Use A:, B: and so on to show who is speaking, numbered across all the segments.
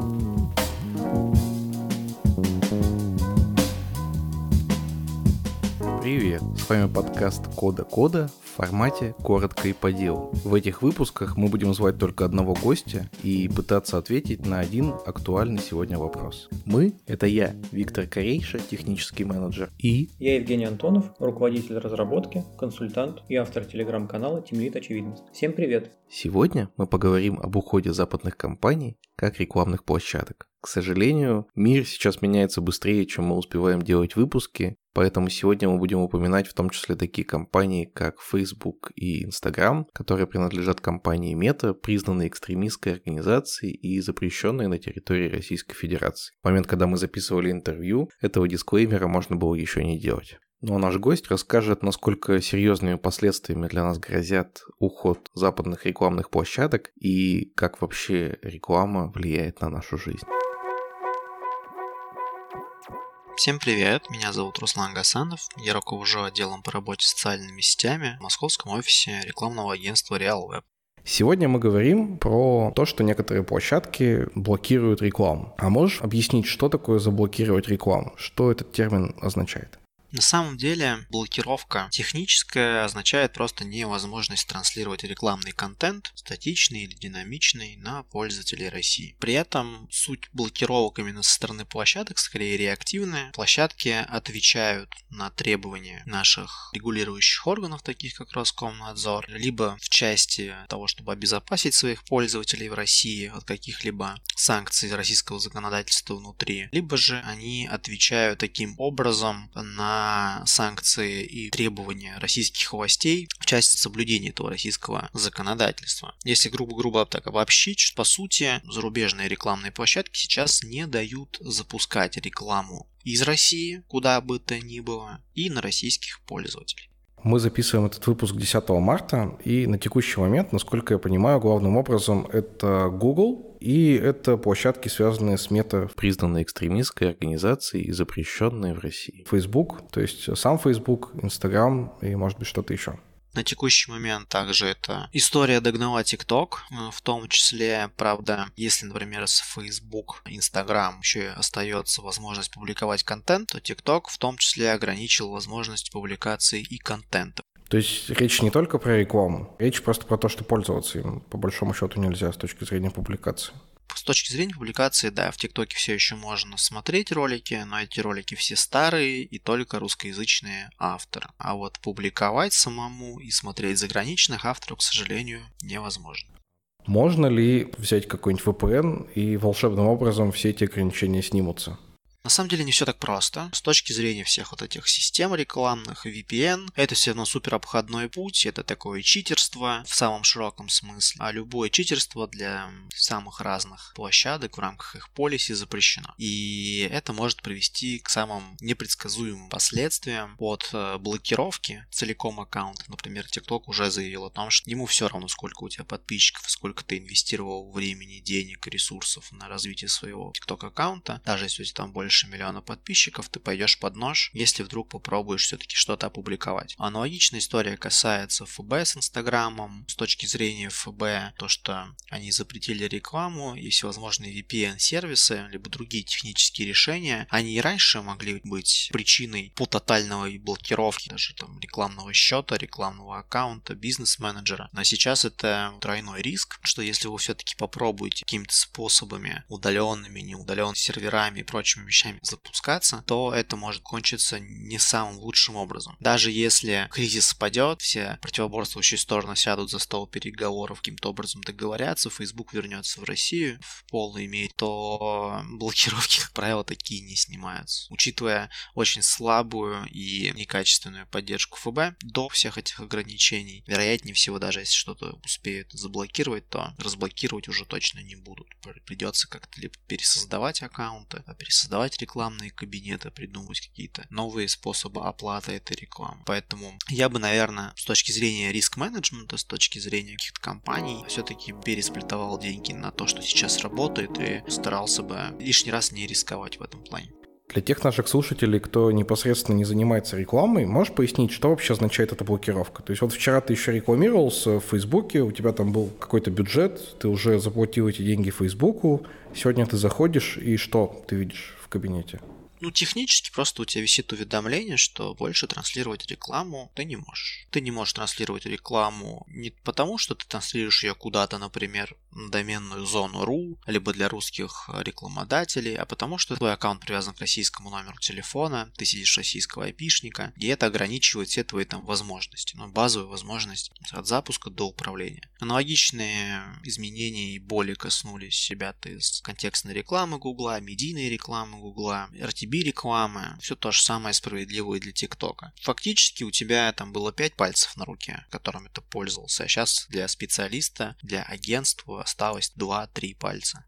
A: Thank you. Привет! С вами подкаст Кода Кода в формате «Коротко и по делу». В этих выпусках мы будем звать только одного гостя и пытаться ответить на один актуальный сегодня вопрос. Мы — это я, Виктор Корейша, технический менеджер, и...
B: Я Евгений Антонов, руководитель разработки, консультант и автор телеграм-канала Тимлит Очевидность. Всем привет!
A: Сегодня мы поговорим об уходе западных компаний как рекламных площадок. К сожалению, мир сейчас меняется быстрее, чем мы успеваем делать выпуски, поэтому сегодня мы будем упоминать в том числе такие компании, как Facebook и Instagram, которые принадлежат компании Meta, признанной экстремистской организацией и запрещенной на территории Российской Федерации. В момент, когда мы записывали интервью, этого дисклеймера можно было еще не делать. Ну а наш гость расскажет, насколько серьезными последствиями для нас грозят уход западных рекламных площадок и как вообще реклама влияет на нашу жизнь.
C: Всем привет, меня зовут Руслан Гасанов, я руковожу отделом по работе с социальными сетями в московском офисе рекламного агентства RealWeb.
A: Сегодня мы говорим про то, что некоторые площадки блокируют рекламу. А можешь объяснить, что такое заблокировать рекламу? Что этот термин означает?
C: На самом деле блокировка техническая означает просто невозможность транслировать рекламный контент, статичный или динамичный, на пользователей России. При этом суть блокировок именно со стороны площадок скорее реактивная. Площадки отвечают на требования наших регулирующих органов, таких как Роскомнадзор, либо в части того, чтобы обезопасить своих пользователей в России от каких-либо санкций российского законодательства внутри, либо же они отвечают таким образом на санкции и требования российских властей в части соблюдения этого российского законодательства. Если грубо-грубо так обобщить, по сути, зарубежные рекламные площадки сейчас не дают запускать рекламу из России, куда бы то ни было, и на российских пользователей.
A: Мы записываем этот выпуск 10 марта, и на текущий момент, насколько я понимаю, главным образом это Google, и это площадки, связанные с мета, признанной экстремистской организацией и запрещенной в России. Facebook, то есть сам Facebook, Instagram и, может быть, что-то еще.
C: На текущий момент также это история догнала TikTok, э, в том числе, правда, если, например, с Facebook, Instagram еще остается возможность публиковать контент, то TikTok в том числе ограничил возможность публикации и контента.
A: То есть речь не только про рекламу, речь просто про то, что пользоваться им по большому счету нельзя с точки зрения публикации.
C: С точки зрения публикации, да, в ТикТоке все еще можно смотреть ролики, но эти ролики все старые и только русскоязычные авторы. А вот публиковать самому и смотреть заграничных авторов, к сожалению, невозможно.
A: Можно ли взять какой-нибудь VPN и волшебным образом все эти ограничения снимутся?
C: На самом деле не все так просто. С точки зрения всех вот этих систем рекламных, VPN, это все равно супер обходной путь, это такое читерство в самом широком смысле. А любое читерство для самых разных площадок в рамках их полиси запрещено. И это может привести к самым непредсказуемым последствиям от э, блокировки целиком аккаунта. Например, TikTok уже заявил о том, что ему все равно, сколько у тебя подписчиков, сколько ты инвестировал времени, денег ресурсов на развитие своего TikTok аккаунта, даже если у тебя там больше больше миллиона подписчиков, ты пойдешь под нож, если вдруг попробуешь все-таки что-то опубликовать. Аналогичная история касается ФБ с Инстаграмом. С точки зрения ФБ, то, что они запретили рекламу и всевозможные VPN-сервисы, либо другие технические решения, они и раньше могли быть причиной по тотальной блокировки даже там рекламного счета, рекламного аккаунта, бизнес-менеджера. Но сейчас это тройной риск, что если вы все-таки попробуете какими-то способами, удаленными, неудаленными серверами и прочими вещами вещами запускаться, то это может кончиться не самым лучшим образом. Даже если кризис спадет, все противоборствующие стороны сядут за стол переговоров, каким-то образом договорятся, Facebook вернется в Россию в полной мере, то блокировки, как правило, такие не снимаются. Учитывая очень слабую и некачественную поддержку ФБ до всех этих ограничений, вероятнее всего, даже если что-то успеют заблокировать, то разблокировать уже точно не будут. Придется как-то либо пересоздавать аккаунты, пересоздавать создавать рекламные кабинеты, придумывать какие-то новые способы оплаты этой рекламы. Поэтому я бы, наверное, с точки зрения риск-менеджмента, с точки зрения каких-то компаний, все-таки пересплетовал деньги на то, что сейчас работает, и старался бы лишний раз не рисковать в этом плане.
D: Для тех наших слушателей, кто непосредственно не занимается рекламой, можешь пояснить, что вообще означает эта блокировка? То есть вот вчера ты еще рекламировался в Фейсбуке, у тебя там был какой-то бюджет, ты уже заплатил эти деньги Фейсбуку, сегодня ты заходишь, и что ты видишь в кабинете?
C: Ну, технически просто у тебя висит уведомление, что больше транслировать рекламу ты не можешь. Ты не можешь транслировать рекламу не потому, что ты транслируешь ее куда-то, например, на доменную зону .ru, либо для русских рекламодателей, а потому что твой аккаунт привязан к российскому номеру телефона, ты сидишь российского айпишника, и это ограничивает все твои там возможности, ну, базовую возможность от запуска до управления. Аналогичные изменения и боли коснулись ребят из контекстной рекламы Гугла, медийной рекламы Гугла, RTB рекламы, все то же самое справедливо и для ТикТока. Фактически у тебя там было 5 пальцев на руке, которыми ты пользовался, а сейчас для специалиста, для агентства осталось 2-3 пальца.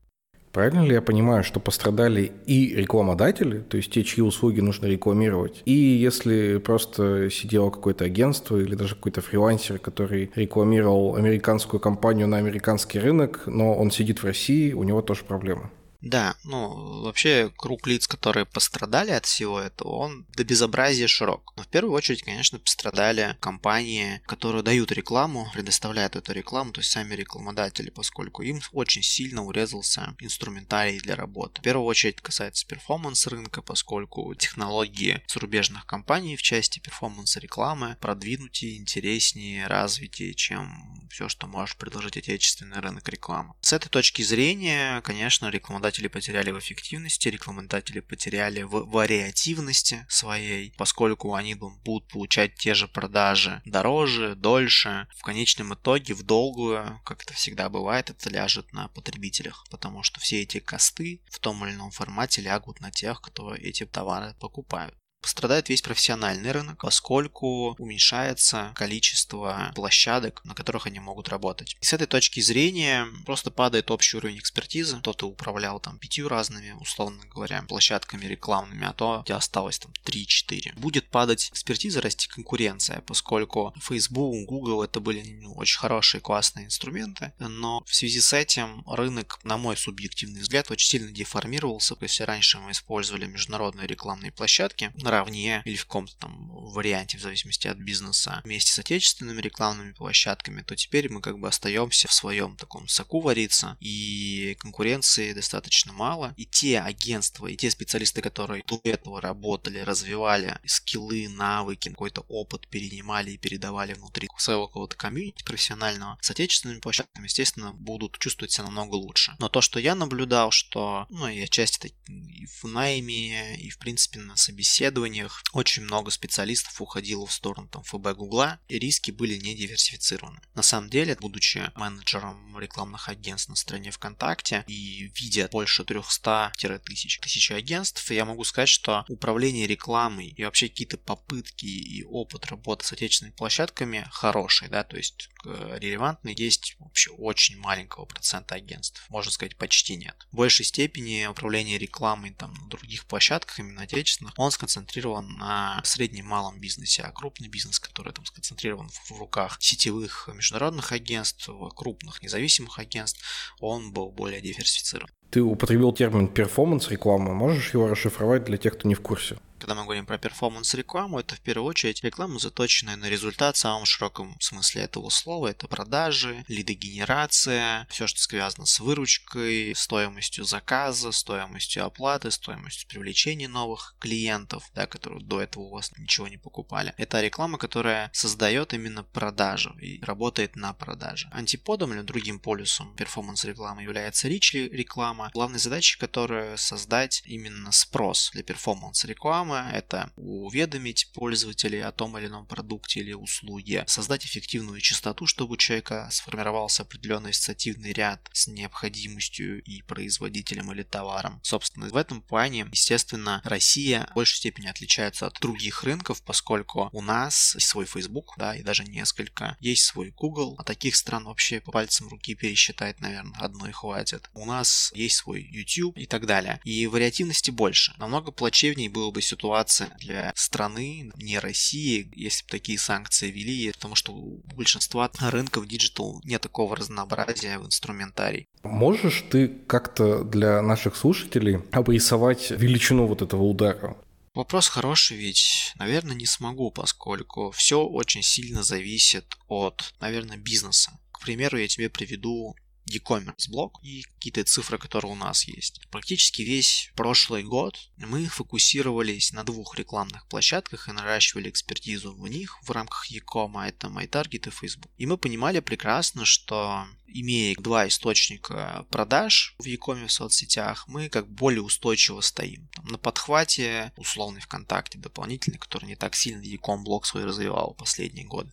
D: Правильно ли я понимаю, что пострадали и рекламодатели, то есть те, чьи услуги нужно рекламировать, и если просто сидело какое-то агентство или даже какой-то фрилансер, который рекламировал американскую компанию на американский рынок, но он сидит в России, у него тоже проблемы?
C: Да, ну, вообще круг лиц, которые пострадали от всего этого, он до безобразия широк. Но в первую очередь, конечно, пострадали компании, которые дают рекламу, предоставляют эту рекламу, то есть сами рекламодатели, поскольку им очень сильно урезался инструментарий для работы. В первую очередь касается performance рынка, поскольку технологии зарубежных компаний в части performance рекламы продвинутее, интереснее, развитее, чем все, что может предложить отечественный рынок рекламы. С этой точки зрения, конечно, рекламодатели рекламодатели потеряли в эффективности, рекламодатели потеряли в вариативности своей, поскольку они будут получать те же продажи дороже, дольше. В конечном итоге, в долгую, как это всегда бывает, это ляжет на потребителях, потому что все эти косты в том или ином формате лягут на тех, кто эти товары покупают пострадает весь профессиональный рынок, поскольку уменьшается количество площадок, на которых они могут работать. И с этой точки зрения просто падает общий уровень экспертизы. Кто-то управлял там пятью разными, условно говоря, площадками рекламными, а то у тебя осталось там 3-4. Будет падать экспертиза, расти конкуренция, поскольку Facebook, Google это были очень хорошие, классные инструменты, но в связи с этим рынок, на мой субъективный взгляд, очень сильно деформировался. Если раньше мы использовали международные рекламные площадки, наравне или в каком-то там варианте, в зависимости от бизнеса, вместе с отечественными рекламными площадками, то теперь мы как бы остаемся в своем таком соку вариться, и конкуренции достаточно мало. И те агентства, и те специалисты, которые до этого работали, развивали скиллы, навыки, какой-то опыт перенимали и передавали внутри своего какого-то комьюнити профессионального, с отечественными площадками, естественно, будут чувствовать себя намного лучше. Но то, что я наблюдал, что, ну, и отчасти и в найме, и в принципе на собеседовании, исследованиях очень много специалистов уходило в сторону там, ФБ Гугла, и риски были не диверсифицированы. На самом деле, будучи менеджером рекламных агентств на стране ВКонтакте и видя больше 300-1000 тысяч агентств, я могу сказать, что управление рекламой и вообще какие-то попытки и опыт работы с отечественными площадками хороший, да, то есть э, релевантный есть вообще очень маленького процента агентств, можно сказать почти нет. В большей степени управление рекламой там на других площадках, именно отечественных, он сконцентрирован на среднем малом бизнесе, а крупный бизнес, который там сконцентрирован в руках сетевых международных агентств, крупных независимых агентств, он был более диверсифицирован.
D: Ты употребил термин performance рекламы. Можешь его расшифровать для тех, кто не в курсе?
C: Когда мы говорим про performance-рекламу, это в первую очередь реклама, заточенная на результат в самом широком смысле этого слова. Это продажи, лидогенерация, все, что связано с выручкой, стоимостью заказа, стоимостью оплаты, стоимостью привлечения новых клиентов, да, которые до этого у вас ничего не покупали. Это реклама, которая создает именно продажу и работает на продаже. Антиподом или другим полюсом performance-рекламы является reach реклама, главной задачей которой создать именно спрос для performance-рекламы, реклама – это уведомить пользователей о том или ином продукте или услуге, создать эффективную частоту, чтобы у человека сформировался определенный ассоциативный ряд с необходимостью и производителем или товаром. Собственно, в этом плане, естественно, Россия в большей степени отличается от других рынков, поскольку у нас есть свой Facebook, да, и даже несколько, есть свой Google, а таких стран вообще по пальцам руки пересчитать, наверное, одной хватит. У нас есть свой YouTube и так далее. И вариативности больше. Намного плачевнее было бы ситуация ситуация для страны, не России, если бы такие санкции ввели, потому что у большинства рынков digital нет такого разнообразия в инструментарии.
D: Можешь ты как-то для наших слушателей обрисовать величину вот этого удара?
C: Вопрос хороший, ведь, наверное, не смогу, поскольку все очень сильно зависит от, наверное, бизнеса. К примеру, я тебе приведу e-commerce блок и какие-то цифры, которые у нас есть. Практически весь прошлый год мы фокусировались на двух рекламных площадках и наращивали экспертизу в них в рамках e-com, а это MyTarget и Facebook. И мы понимали прекрасно, что имея два источника продаж в e-com в соцсетях, мы как более устойчиво стоим. Там, на подхвате условный ВКонтакте дополнительный, который не так сильно e-com блок свой развивал последние годы.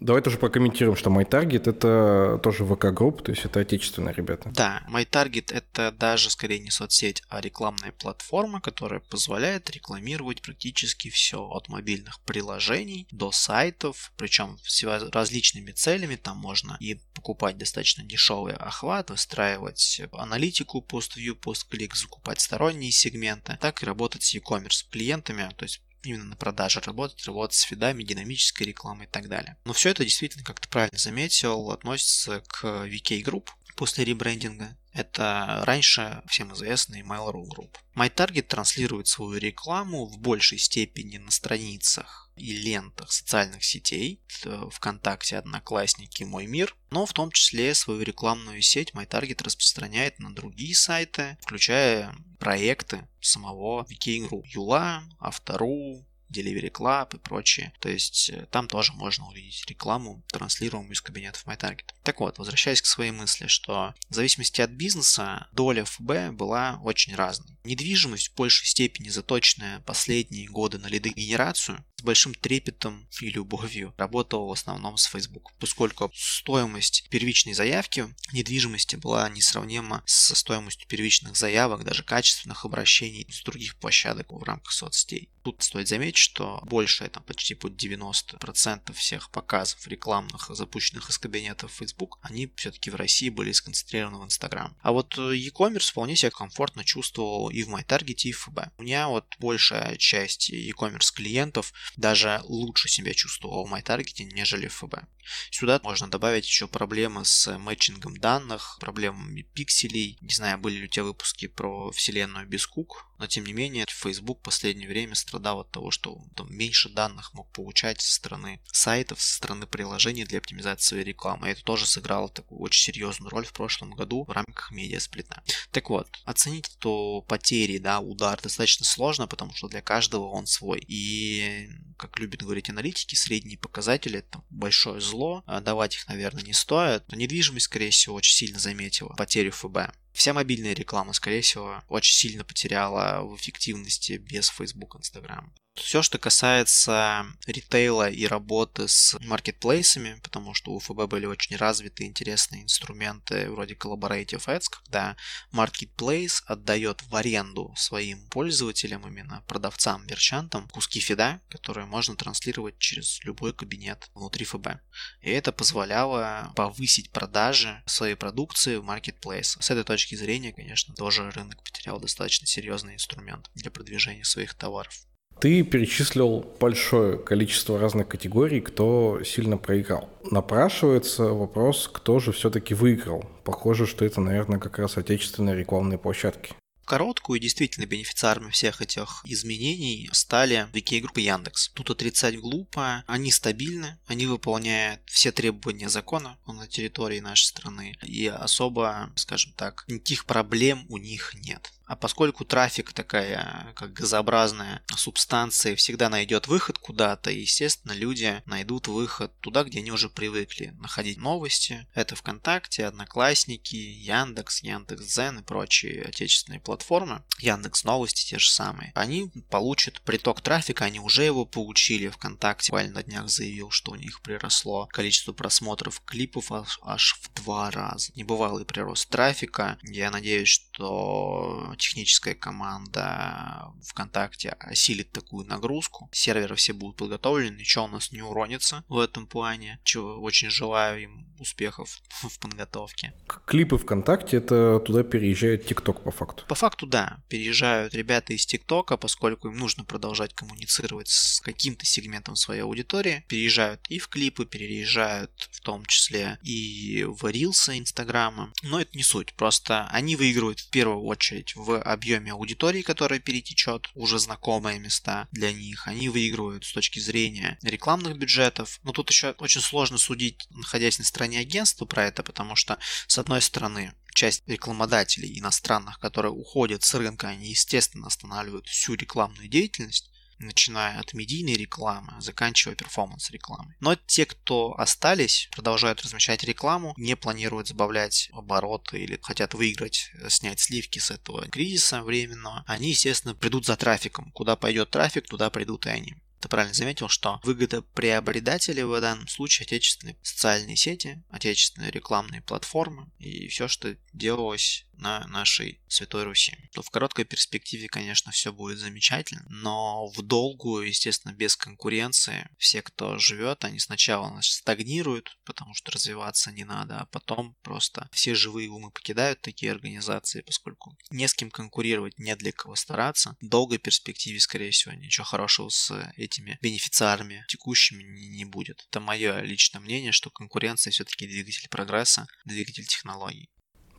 D: Давай тоже прокомментируем, что MyTarget это тоже ВК-групп, то есть это отечественные ребята.
C: Да, MyTarget это даже скорее не соцсеть, а рекламная платформа, которая позволяет рекламировать практически все от мобильных приложений до сайтов, причем с различными целями. Там можно и покупать достаточно дешевый охват, выстраивать аналитику пост-view, пост-клик, закупать сторонние сегменты, так и работать с e-commerce клиентами, то есть именно на продаже работать, работать с фидами, динамической рекламой и так далее. Но все это действительно, как ты правильно заметил, относится к VK Group после ребрендинга. Это раньше всем известный Mail.ru Group. MyTarget транслирует свою рекламу в большей степени на страницах и лентах социальных сетей, ВКонтакте, Одноклассники, Мой Мир, но в том числе свою рекламную сеть MyTarget распространяет на другие сайты, включая проекты самого Group. Юла, Автору, Delivery Club и прочее. То есть э, там тоже можно увидеть рекламу, транслируемую из кабинетов MyTarget. Так вот, возвращаясь к своей мысли, что в зависимости от бизнеса доля ФБ была очень разной. Недвижимость в большей степени заточенная последние годы на лидогенерацию с большим трепетом и любовью работала в основном с Facebook, поскольку стоимость первичной заявки недвижимости была несравнима со стоимостью первичных заявок, даже качественных обращений с других площадок в рамках соцсетей. Тут стоит заметить, что больше, там почти под 90% всех показов рекламных, запущенных из кабинетов Facebook, они все-таки в России были сконцентрированы в Instagram. А вот э, e-commerce вполне себя комфортно чувствовал и в MyTarget, и в FB. У меня вот большая часть e-commerce клиентов даже лучше себя чувствовала в MyTarget, нежели в FB. Сюда можно добавить еще проблемы с мэтчингом данных, проблемами пикселей. Не знаю, были ли у тебя выпуски про вселенную без кук, но тем не менее Facebook в последнее время страдал от того, что там, меньше данных мог получать со стороны сайтов, со стороны приложений для оптимизации своей рекламы. Это тоже сыграло такую очень серьезную роль в прошлом году в рамках медиасплита. Так вот, оценить то потери, да, удар достаточно сложно, потому что для каждого он свой. И, как любят говорить аналитики, средние показатели это большое зло, а давать их, наверное, не стоит. Но недвижимость, скорее всего, очень сильно заметила потерю ФБ. Вся мобильная реклама, скорее всего, очень сильно потеряла в эффективности без Facebook, Instagram. Все, что касается ритейла и работы с маркетплейсами, потому что у ФБ были очень развиты интересные инструменты вроде Collaborative Ads, когда Marketplace отдает в аренду своим пользователям, именно продавцам, мерчантам, куски фида, которые можно транслировать через любой кабинет внутри ФБ. И это позволяло повысить продажи своей продукции в Marketplace. С этой точки зрения, конечно, тоже рынок потерял достаточно серьезный инструмент для продвижения своих товаров.
D: Ты перечислил большое количество разных категорий, кто сильно проиграл. Напрашивается вопрос, кто же все-таки выиграл. Похоже, что это, наверное, как раз отечественные рекламные площадки
C: короткую, действительно бенефициарами всех этих изменений стали VK-группы Яндекс. Тут отрицать глупо, они стабильны, они выполняют все требования закона на территории нашей страны, и особо, скажем так, никаких проблем у них нет. А поскольку трафик такая, как газообразная субстанция, всегда найдет выход куда-то, естественно, люди найдут выход туда, где они уже привыкли находить новости. Это ВКонтакте, Одноклассники, Яндекс, Яндекс.Дзен и прочие отечественные платформы. Яндекс Новости те же самые. Они получат приток трафика, они уже его получили. ВКонтакте буквально на днях заявил, что у них приросло количество просмотров клипов аж, аж в два раза. Небывалый прирост трафика. Я надеюсь, что что техническая команда ВКонтакте осилит такую нагрузку. Серверы все будут подготовлены, ничего у нас не уронится в этом плане. Чего очень желаю им успехов в подготовке.
D: Клипы ВКонтакте, это туда переезжает ТикТок по факту?
C: По факту, да. Переезжают ребята из ТикТока, поскольку им нужно продолжать коммуницировать с каким-то сегментом своей аудитории. Переезжают и в клипы, переезжают в том числе и в рилсы Инстаграма. Но это не суть. Просто они выигрывают в первую очередь в объеме аудитории, которая перетечет уже знакомые места для них. Они выигрывают с точки зрения рекламных бюджетов. Но тут еще очень сложно судить, находясь на стороне агентства про это, потому что, с одной стороны, часть рекламодателей иностранных, которые уходят с рынка, они, естественно, останавливают всю рекламную деятельность, начиная от медийной рекламы, заканчивая перформанс-рекламой. Но те, кто остались, продолжают размещать рекламу, не планируют забавлять обороты или хотят выиграть, снять сливки с этого кризиса временного, они, естественно, придут за трафиком. Куда пойдет трафик, туда придут и они ты правильно заметил, что выгода приобретателя в данном случае отечественные социальные сети, отечественные рекламные платформы и все, что делалось на нашей Святой Руси. То в короткой перспективе, конечно, все будет замечательно, но в долгую, естественно, без конкуренции, все, кто живет, они сначала стагнируют, потому что развиваться не надо, а потом просто все живые умы покидают такие организации, поскольку не с кем конкурировать, не для кого стараться. В долгой перспективе, скорее всего, ничего хорошего с этими бенефициарами текущими не будет. Это мое личное мнение, что конкуренция все-таки двигатель прогресса, двигатель технологий.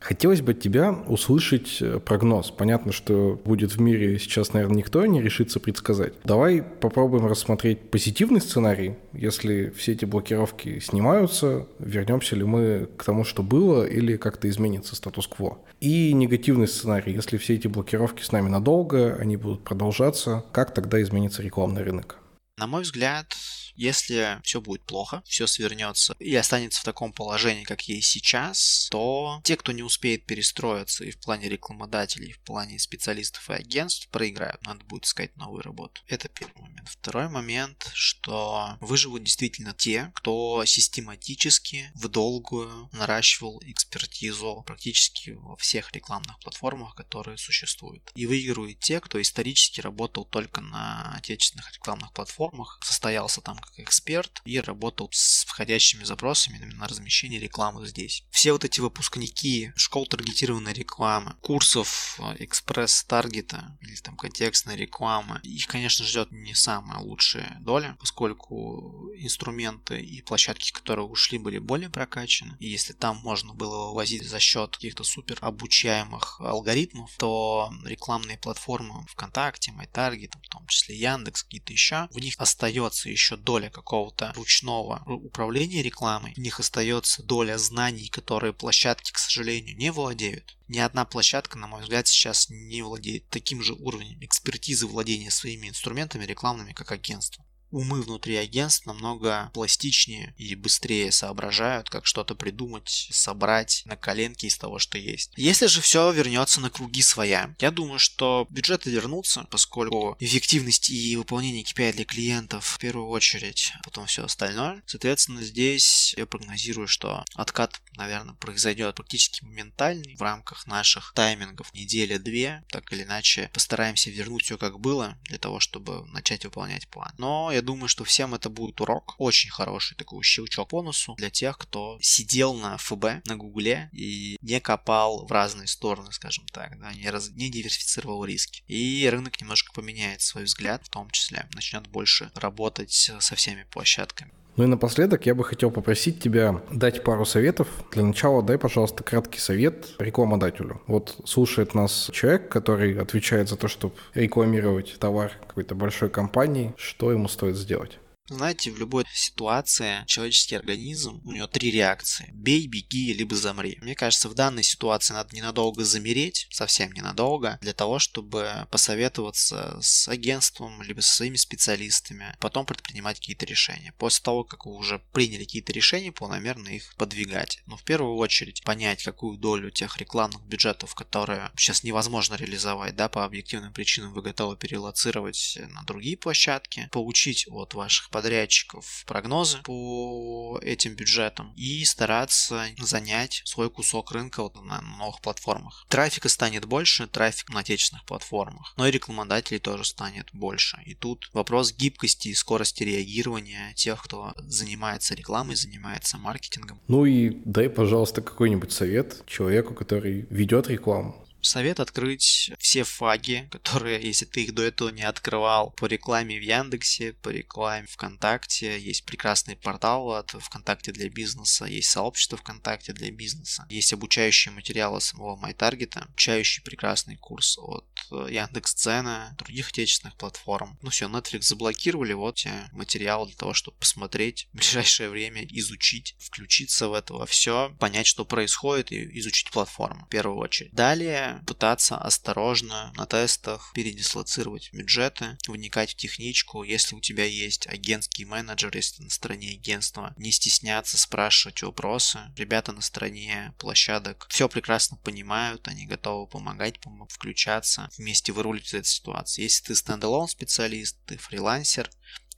D: Хотелось бы от тебя услышать э, прогноз. Понятно, что будет в мире сейчас, наверное, никто не решится предсказать. Давай попробуем рассмотреть позитивный сценарий. Если все эти блокировки снимаются, вернемся ли мы к тому, что было, или как-то изменится статус-кво. И негативный сценарий. Если все эти блокировки с нами надолго, они будут продолжаться, как тогда изменится рекламный рынок?
C: На мой взгляд, если все будет плохо, все свернется и останется в таком положении, как есть сейчас, то те, кто не успеет перестроиться и в плане рекламодателей, и в плане специалистов и агентств, проиграют. Надо будет искать новую работу. Это первый момент. Второй момент, что выживут действительно те, кто систематически в долгую наращивал экспертизу практически во всех рекламных платформах, которые существуют. И выигрывают те, кто исторически работал только на отечественных рекламных платформах, состоялся там как эксперт и работал с входящими запросами на размещение рекламы здесь. Все вот эти выпускники школ таргетированной рекламы, курсов э, экспресс-таргета или там контекстной рекламы, их, конечно, ждет не самая лучшая доля, поскольку инструменты и площадки, которые ушли, были более прокачаны. И если там можно было вывозить за счет каких-то супер обучаемых алгоритмов, то рекламные платформы ВКонтакте, MyTarget, в том числе Яндекс, какие-то еще, в них остается еще доля доля какого-то ручного управления рекламой, у них остается доля знаний, которые площадки, к сожалению, не владеют. Ни одна площадка, на мой взгляд, сейчас не владеет таким же уровнем экспертизы владения своими инструментами рекламными, как агентство умы внутри агентств намного пластичнее и быстрее соображают, как что-то придумать, собрать на коленке из того, что есть. Если же все вернется на круги своя, я думаю, что бюджеты вернутся, поскольку эффективность и выполнение KPI для клиентов в первую очередь, а потом все остальное. Соответственно, здесь я прогнозирую, что откат, наверное, произойдет практически моментальный в рамках наших таймингов неделя-две. Так или иначе, постараемся вернуть все как было для того, чтобы начать выполнять план. Но я думаю, что всем это будет урок. Очень хороший такой щелчок по носу для тех, кто сидел на ФБ, на Гугле и не копал в разные стороны, скажем так, да, не, раз, не диверсифицировал риски. И рынок немножко поменяет свой взгляд, в том числе начнет больше работать со всеми площадками.
D: Ну и напоследок я бы хотел попросить тебя дать пару советов. Для начала дай, пожалуйста, краткий совет рекламодателю. Вот слушает нас человек, который отвечает за то, чтобы рекламировать товар какой-то большой компании. Что ему стоит сделать?
C: Знаете, в любой ситуации человеческий организм, у него три реакции. Бей, беги, либо замри. Мне кажется, в данной ситуации надо ненадолго замереть, совсем ненадолго, для того, чтобы посоветоваться с агентством, либо со своими специалистами, потом предпринимать какие-то решения. После того, как вы уже приняли какие-то решения, планомерно их подвигать. Но в первую очередь понять, какую долю тех рекламных бюджетов, которые сейчас невозможно реализовать, да, по объективным причинам вы готовы перелоцировать на другие площадки, получить от ваших подрядчиков прогнозы по этим бюджетам и стараться занять свой кусок рынка вот на новых платформах. Трафика станет больше, трафик на отечественных платформах, но и рекламодателей тоже станет больше. И тут вопрос гибкости и скорости реагирования тех, кто занимается рекламой, занимается маркетингом.
D: Ну и дай, пожалуйста, какой-нибудь совет человеку, который ведет рекламу
C: совет открыть все фаги, которые, если ты их до этого не открывал, по рекламе в Яндексе, по рекламе ВКонтакте. Есть прекрасный портал от ВКонтакте для бизнеса, есть сообщество ВКонтакте для бизнеса, есть обучающие материалы самого MyTarget, обучающий прекрасный курс от э, Яндекс.Цена, других отечественных платформ. Ну все, Netflix заблокировали, вот тебе материал для того, чтобы посмотреть в ближайшее время, изучить, включиться в это все, понять, что происходит и изучить платформу в первую очередь. Далее пытаться осторожно на тестах передислоцировать бюджеты, вникать в техничку, если у тебя есть агентский менеджер, если на стороне агентства, не стесняться спрашивать вопросы. Ребята на стороне площадок все прекрасно понимают, они готовы помогать, включаться, вместе выруливать эту ситуацию. Если ты стендалон специалист, ты фрилансер,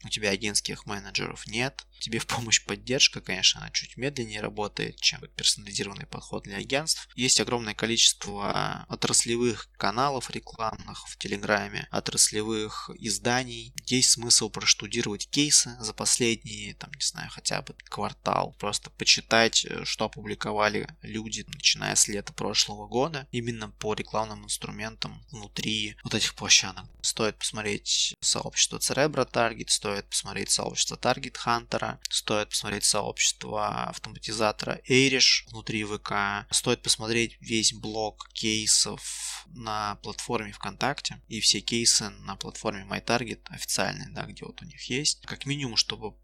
C: у тебя агентских менеджеров нет, тебе в помощь поддержка, конечно, она чуть медленнее работает, чем персонализированный подход для агентств. Есть огромное количество отраслевых каналов рекламных в Телеграме, отраслевых изданий. Есть смысл проштудировать кейсы за последние, там, не знаю, хотя бы квартал. Просто почитать, что опубликовали люди, начиная с лета прошлого года, именно по рекламным инструментам внутри вот этих площадок. Стоит посмотреть сообщество Cerebro Target, стоит посмотреть сообщество Target Hunter, Стоит посмотреть сообщество автоматизатора Эйриш внутри ВК. Стоит посмотреть весь блок кейсов на платформе ВКонтакте и все кейсы на платформе MyTarget официальные, да, где вот у них есть. Как минимум, чтобы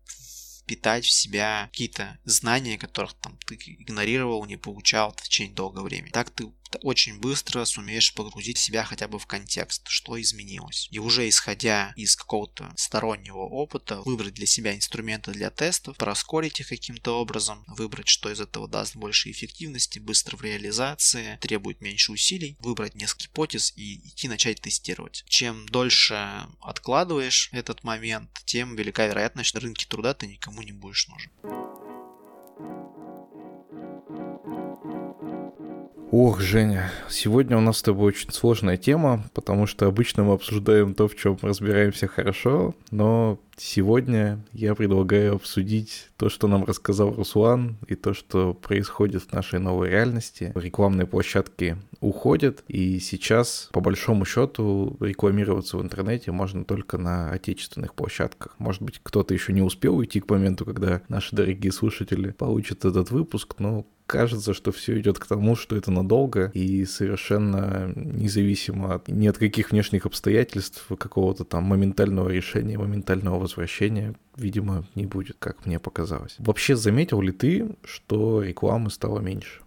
C: впитать в себя какие-то знания, которых там ты игнорировал, не получал в течение долгого времени. Так ты очень быстро сумеешь погрузить себя хотя бы в контекст, что изменилось. И уже исходя из какого-то стороннего опыта, выбрать для себя инструменты для тестов, проскорить их каким-то образом, выбрать, что из этого даст больше эффективности, быстро в реализации, требует меньше усилий, выбрать несколько гипотез и идти начать тестировать. Чем дольше откладываешь этот момент, тем велика вероятность, что на рынке труда ты никому не будешь нужен.
D: Ох, Женя, сегодня у нас с тобой очень сложная тема, потому что обычно мы обсуждаем то, в чем разбираемся хорошо, но сегодня я предлагаю обсудить то, что нам рассказал Руслан, и то, что происходит в нашей новой реальности. Рекламные площадки уходят, и сейчас, по большому счету, рекламироваться в интернете можно только на отечественных площадках. Может быть, кто-то еще не успел уйти к моменту, когда наши дорогие слушатели получат этот выпуск, но кажется, что все идет к тому, что это надолго и совершенно независимо от ни от каких внешних обстоятельств, какого-то там моментального решения, моментального возвращения, видимо, не будет, как мне показалось. Вообще заметил ли ты, что рекламы стало меньше?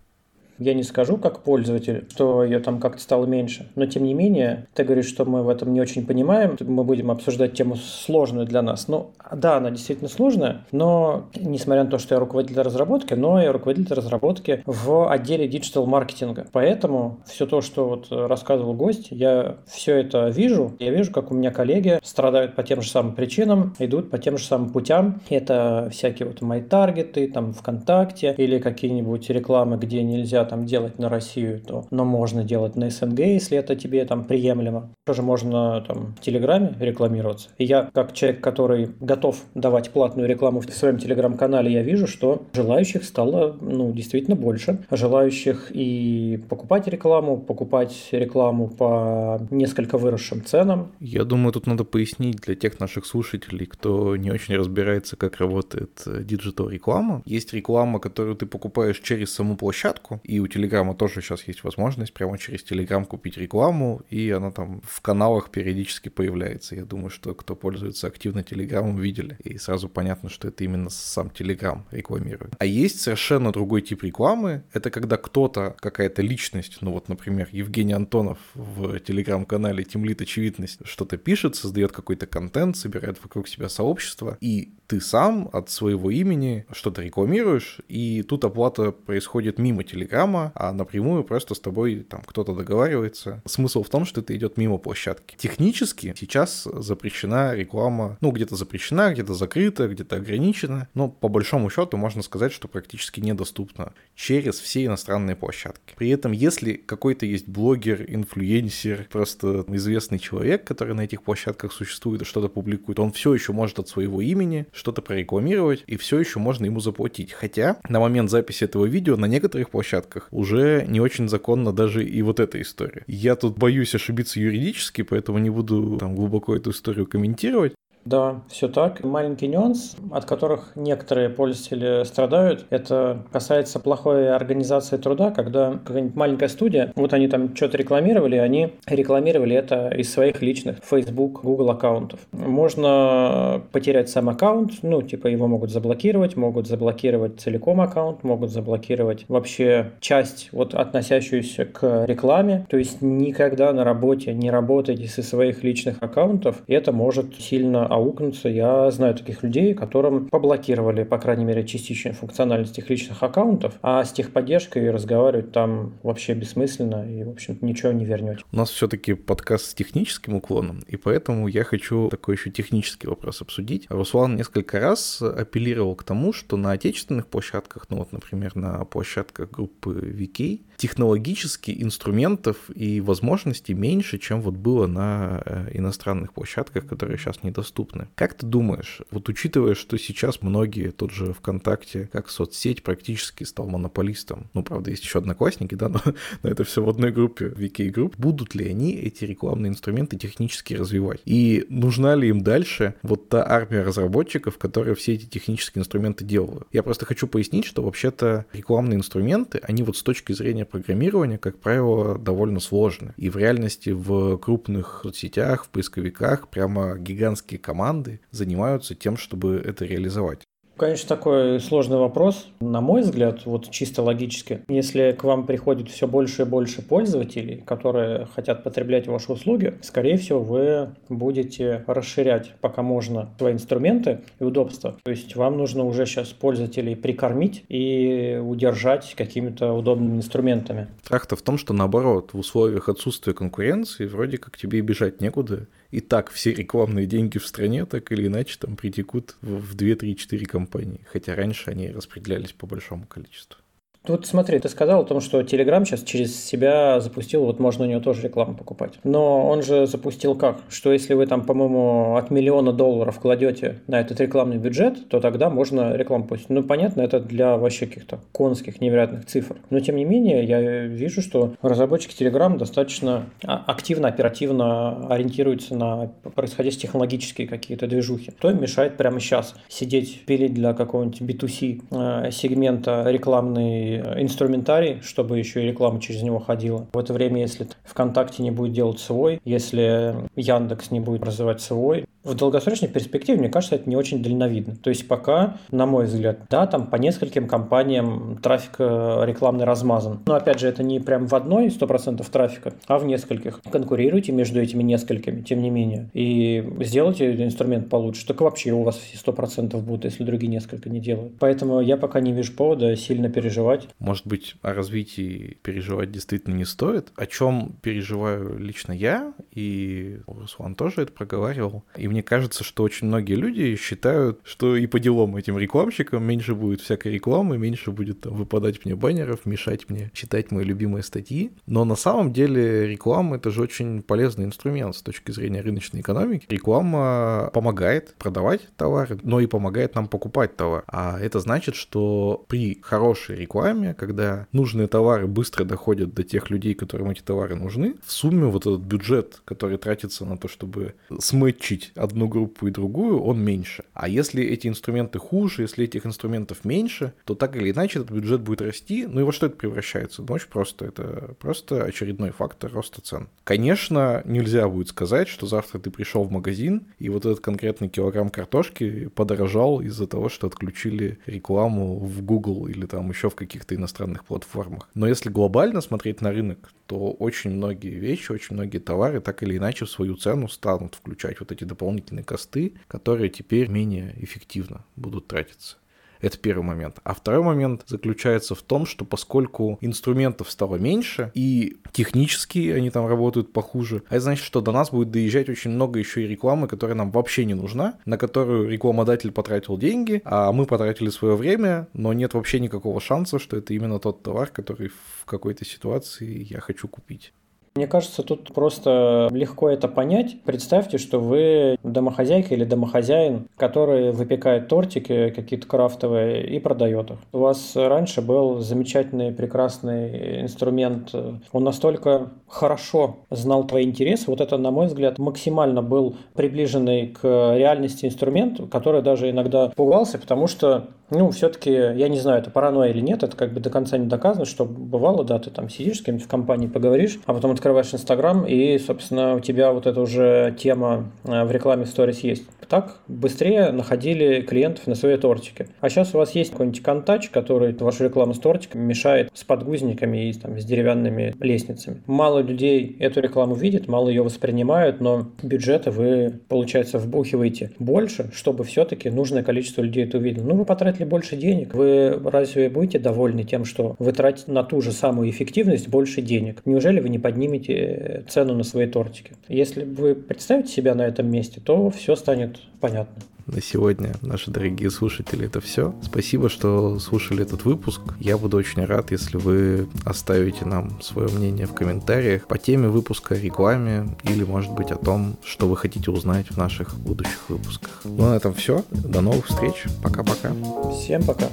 B: Я не скажу как пользователь, что ее там как-то стало меньше. Но тем не менее, ты говоришь, что мы в этом не очень понимаем. Мы будем обсуждать тему сложную для нас. Ну, да, она действительно сложная, но несмотря на то, что я руководитель разработки, но я руководитель разработки в отделе digital маркетинга. Поэтому все то, что вот рассказывал гость, я все это вижу. Я вижу, как у меня коллеги страдают по тем же самым причинам, идут по тем же самым путям. Это всякие вот мои таргеты, там ВКонтакте или какие-нибудь рекламы, где нельзя там делать на Россию, то, но можно делать на СНГ, если это тебе там приемлемо. Тоже можно там в Телеграме рекламироваться. И я, как человек, который готов давать платную рекламу в своем Телеграм-канале, я вижу, что желающих стало, ну, действительно больше. Желающих и покупать рекламу, покупать рекламу по несколько выросшим ценам.
D: Я думаю, тут надо пояснить для тех наших слушателей, кто не очень разбирается, как работает э, digital реклама. Есть реклама, которую ты покупаешь через саму площадку, и и у Телеграма тоже сейчас есть возможность прямо через Телеграм купить рекламу, и она там в каналах периодически появляется. Я думаю, что кто пользуется активно Телеграмом, видели. И сразу понятно, что это именно сам Телеграм рекламирует. А есть совершенно другой тип рекламы. Это когда кто-то, какая-то личность, ну вот, например, Евгений Антонов в Телеграм-канале Тимлид Очевидность, что-то пишет, создает какой-то контент, собирает вокруг себя сообщество, и ты сам от своего имени что-то рекламируешь, и тут оплата происходит мимо Телеграма, прямо, а напрямую просто с тобой там кто-то договаривается. Смысл в том, что это идет мимо площадки. Технически сейчас запрещена реклама, ну, где-то запрещена, где-то закрыта, где-то ограничена, но по большому счету можно сказать, что практически недоступна через все иностранные площадки. При этом, если какой-то есть блогер, инфлюенсер, просто известный человек, который на этих площадках существует и что-то публикует, он все еще может от своего имени что-то прорекламировать, и все еще можно ему заплатить. Хотя на момент записи этого видео на некоторых площадках уже не очень законно даже и вот эта история. Я тут боюсь ошибиться юридически, поэтому не буду там глубоко эту историю комментировать.
B: Да, все так. Маленький нюанс, от которых некоторые пользователи страдают, это касается плохой организации труда, когда какая-нибудь маленькая студия, вот они там что-то рекламировали, они рекламировали это из своих личных Facebook, Google аккаунтов. Можно потерять сам аккаунт, ну, типа его могут заблокировать, могут заблокировать целиком аккаунт, могут заблокировать вообще часть, вот относящуюся к рекламе, то есть никогда на работе не работайте со своих личных аккаунтов, это может сильно аукнуться. Я знаю таких людей, которым поблокировали, по крайней мере, частичную функциональность их личных аккаунтов, а с техподдержкой разговаривать там вообще бессмысленно и, в общем-то, ничего не вернете.
D: У нас все-таки подкаст с техническим уклоном, и поэтому я хочу такой еще технический вопрос обсудить. Руслан несколько раз апеллировал к тому, что на отечественных площадках, ну вот, например, на площадках группы VK, технологически инструментов и возможностей меньше, чем вот было на э, иностранных площадках, которые сейчас недоступны доступны. Как ты думаешь, вот учитывая, что сейчас многие, тот же ВКонтакте, как соцсеть, практически стал монополистом, ну, правда, есть еще одноклассники, да, но, но это все в одной группе, VK Group, будут ли они эти рекламные инструменты технически развивать? И нужна ли им дальше вот та армия разработчиков, которые все эти технические инструменты делают? Я просто хочу пояснить, что вообще-то рекламные инструменты, они вот с точки зрения программирования, как правило, довольно сложны. И в реальности в крупных соцсетях, в поисковиках прямо гигантские команды занимаются тем, чтобы это реализовать.
B: Конечно, такой сложный вопрос. На мой взгляд, вот чисто логически, если к вам приходит все больше и больше пользователей, которые хотят потреблять ваши услуги, скорее всего, вы будете расширять, пока можно, свои инструменты и удобства. То есть вам нужно уже сейчас пользователей прикормить и удержать какими-то удобными инструментами.
D: Страх-то в том, что наоборот, в условиях отсутствия конкуренции вроде как тебе и бежать некуда, и так все рекламные деньги в стране так или иначе там притекут в 2-3-4 компании, хотя раньше они распределялись по большому количеству.
B: Вот смотри, ты сказал о том, что Telegram сейчас через себя запустил, вот можно у него тоже рекламу покупать. Но он же запустил как? Что если вы там, по-моему, от миллиона долларов кладете на этот рекламный бюджет, то тогда можно рекламу пустить. Ну, понятно, это для вообще каких-то конских невероятных цифр. Но, тем не менее, я вижу, что разработчики Telegram достаточно а, активно, оперативно ориентируются на происходящие технологические какие-то движухи. Кто им мешает прямо сейчас сидеть, пилить для какого-нибудь B2C э, сегмента рекламный инструментарий, чтобы еще и реклама через него ходила. В это время, если ВКонтакте не будет делать свой, если Яндекс не будет развивать свой, в долгосрочной перспективе, мне кажется, это не очень дальновидно. То есть пока, на мой взгляд, да, там по нескольким компаниям трафик э, рекламный размазан. Но опять же, это не прям в одной 100% трафика, а в нескольких. Конкурируйте между этими несколькими, тем не менее. И сделайте инструмент получше. Так вообще у вас все 100% будут, если другие несколько не делают. Поэтому я пока не вижу повода сильно переживать.
D: Может быть, о развитии переживать действительно не стоит. О чем переживаю лично я, и Руслан тоже это проговаривал. И мне кажется, что очень многие люди считают, что и по делам этим рекламщикам меньше будет всякой рекламы, меньше будет там выпадать мне баннеров, мешать мне читать мои любимые статьи. Но на самом деле реклама — это же очень полезный инструмент с точки зрения рыночной экономики. Реклама помогает продавать товары, но и помогает нам покупать товар. А это значит, что при хорошей рекламе, когда нужные товары быстро доходят до тех людей, которым эти товары нужны, в сумме вот этот бюджет, который тратится на то, чтобы смычить одну группу и другую, он меньше. А если эти инструменты хуже, если этих инструментов меньше, то так или иначе этот бюджет будет расти. Ну и во что это превращается? Ну очень просто. Это просто очередной фактор роста цен. Конечно, нельзя будет сказать, что завтра ты пришел в магазин, и вот этот конкретный килограмм картошки подорожал из-за того, что отключили рекламу в Google или там еще в каких-то иностранных платформах. Но если глобально смотреть на рынок, то очень многие вещи, очень многие товары так или иначе в свою цену станут включать вот эти дополнительные дополнительные косты, которые теперь менее эффективно будут тратиться. Это первый момент. А второй момент заключается в том, что поскольку инструментов стало меньше, и технически они там работают похуже, а это значит, что до нас будет доезжать очень много еще и рекламы, которая нам вообще не нужна, на которую рекламодатель потратил деньги, а мы потратили свое время, но нет вообще никакого шанса, что это именно тот товар, который в какой-то ситуации я хочу купить.
B: Мне кажется, тут просто легко это понять. Представьте, что вы домохозяйка или домохозяин, который выпекает тортики какие-то крафтовые и продает их. У вас раньше был замечательный, прекрасный инструмент. Он настолько хорошо знал твои интересы. Вот это, на мой взгляд, максимально был приближенный к реальности инструмент, который даже иногда пугался, потому что ну, все-таки, я не знаю, это паранойя или нет, это как бы до конца не доказано, что бывало, да, ты там сидишь с кем-нибудь в компании, поговоришь, а потом открываешь Инстаграм, и, собственно, у тебя вот эта уже тема э, в рекламе сторис есть. Так быстрее находили клиентов на свои тортики. А сейчас у вас есть какой-нибудь контач, который вашу рекламу с тортиками мешает с подгузниками и там, с деревянными лестницами. Мало людей эту рекламу видят, мало ее воспринимают, но бюджета вы, получается, вбухиваете больше, чтобы все-таки нужное количество людей это увидело. Ну, вы потратили ли больше денег, вы разве будете довольны тем, что вы тратите на ту же самую эффективность больше денег? Неужели вы не поднимете цену на свои тортики? Если вы представите себя на этом месте, то все станет понятно
D: на сегодня, наши дорогие слушатели, это все. Спасибо, что слушали этот выпуск. Я буду очень рад, если вы оставите нам свое мнение в комментариях по теме выпуска, рекламе или, может быть, о том, что вы хотите узнать в наших будущих выпусках. Ну, а на этом все. До новых встреч. Пока-пока.
B: Всем пока.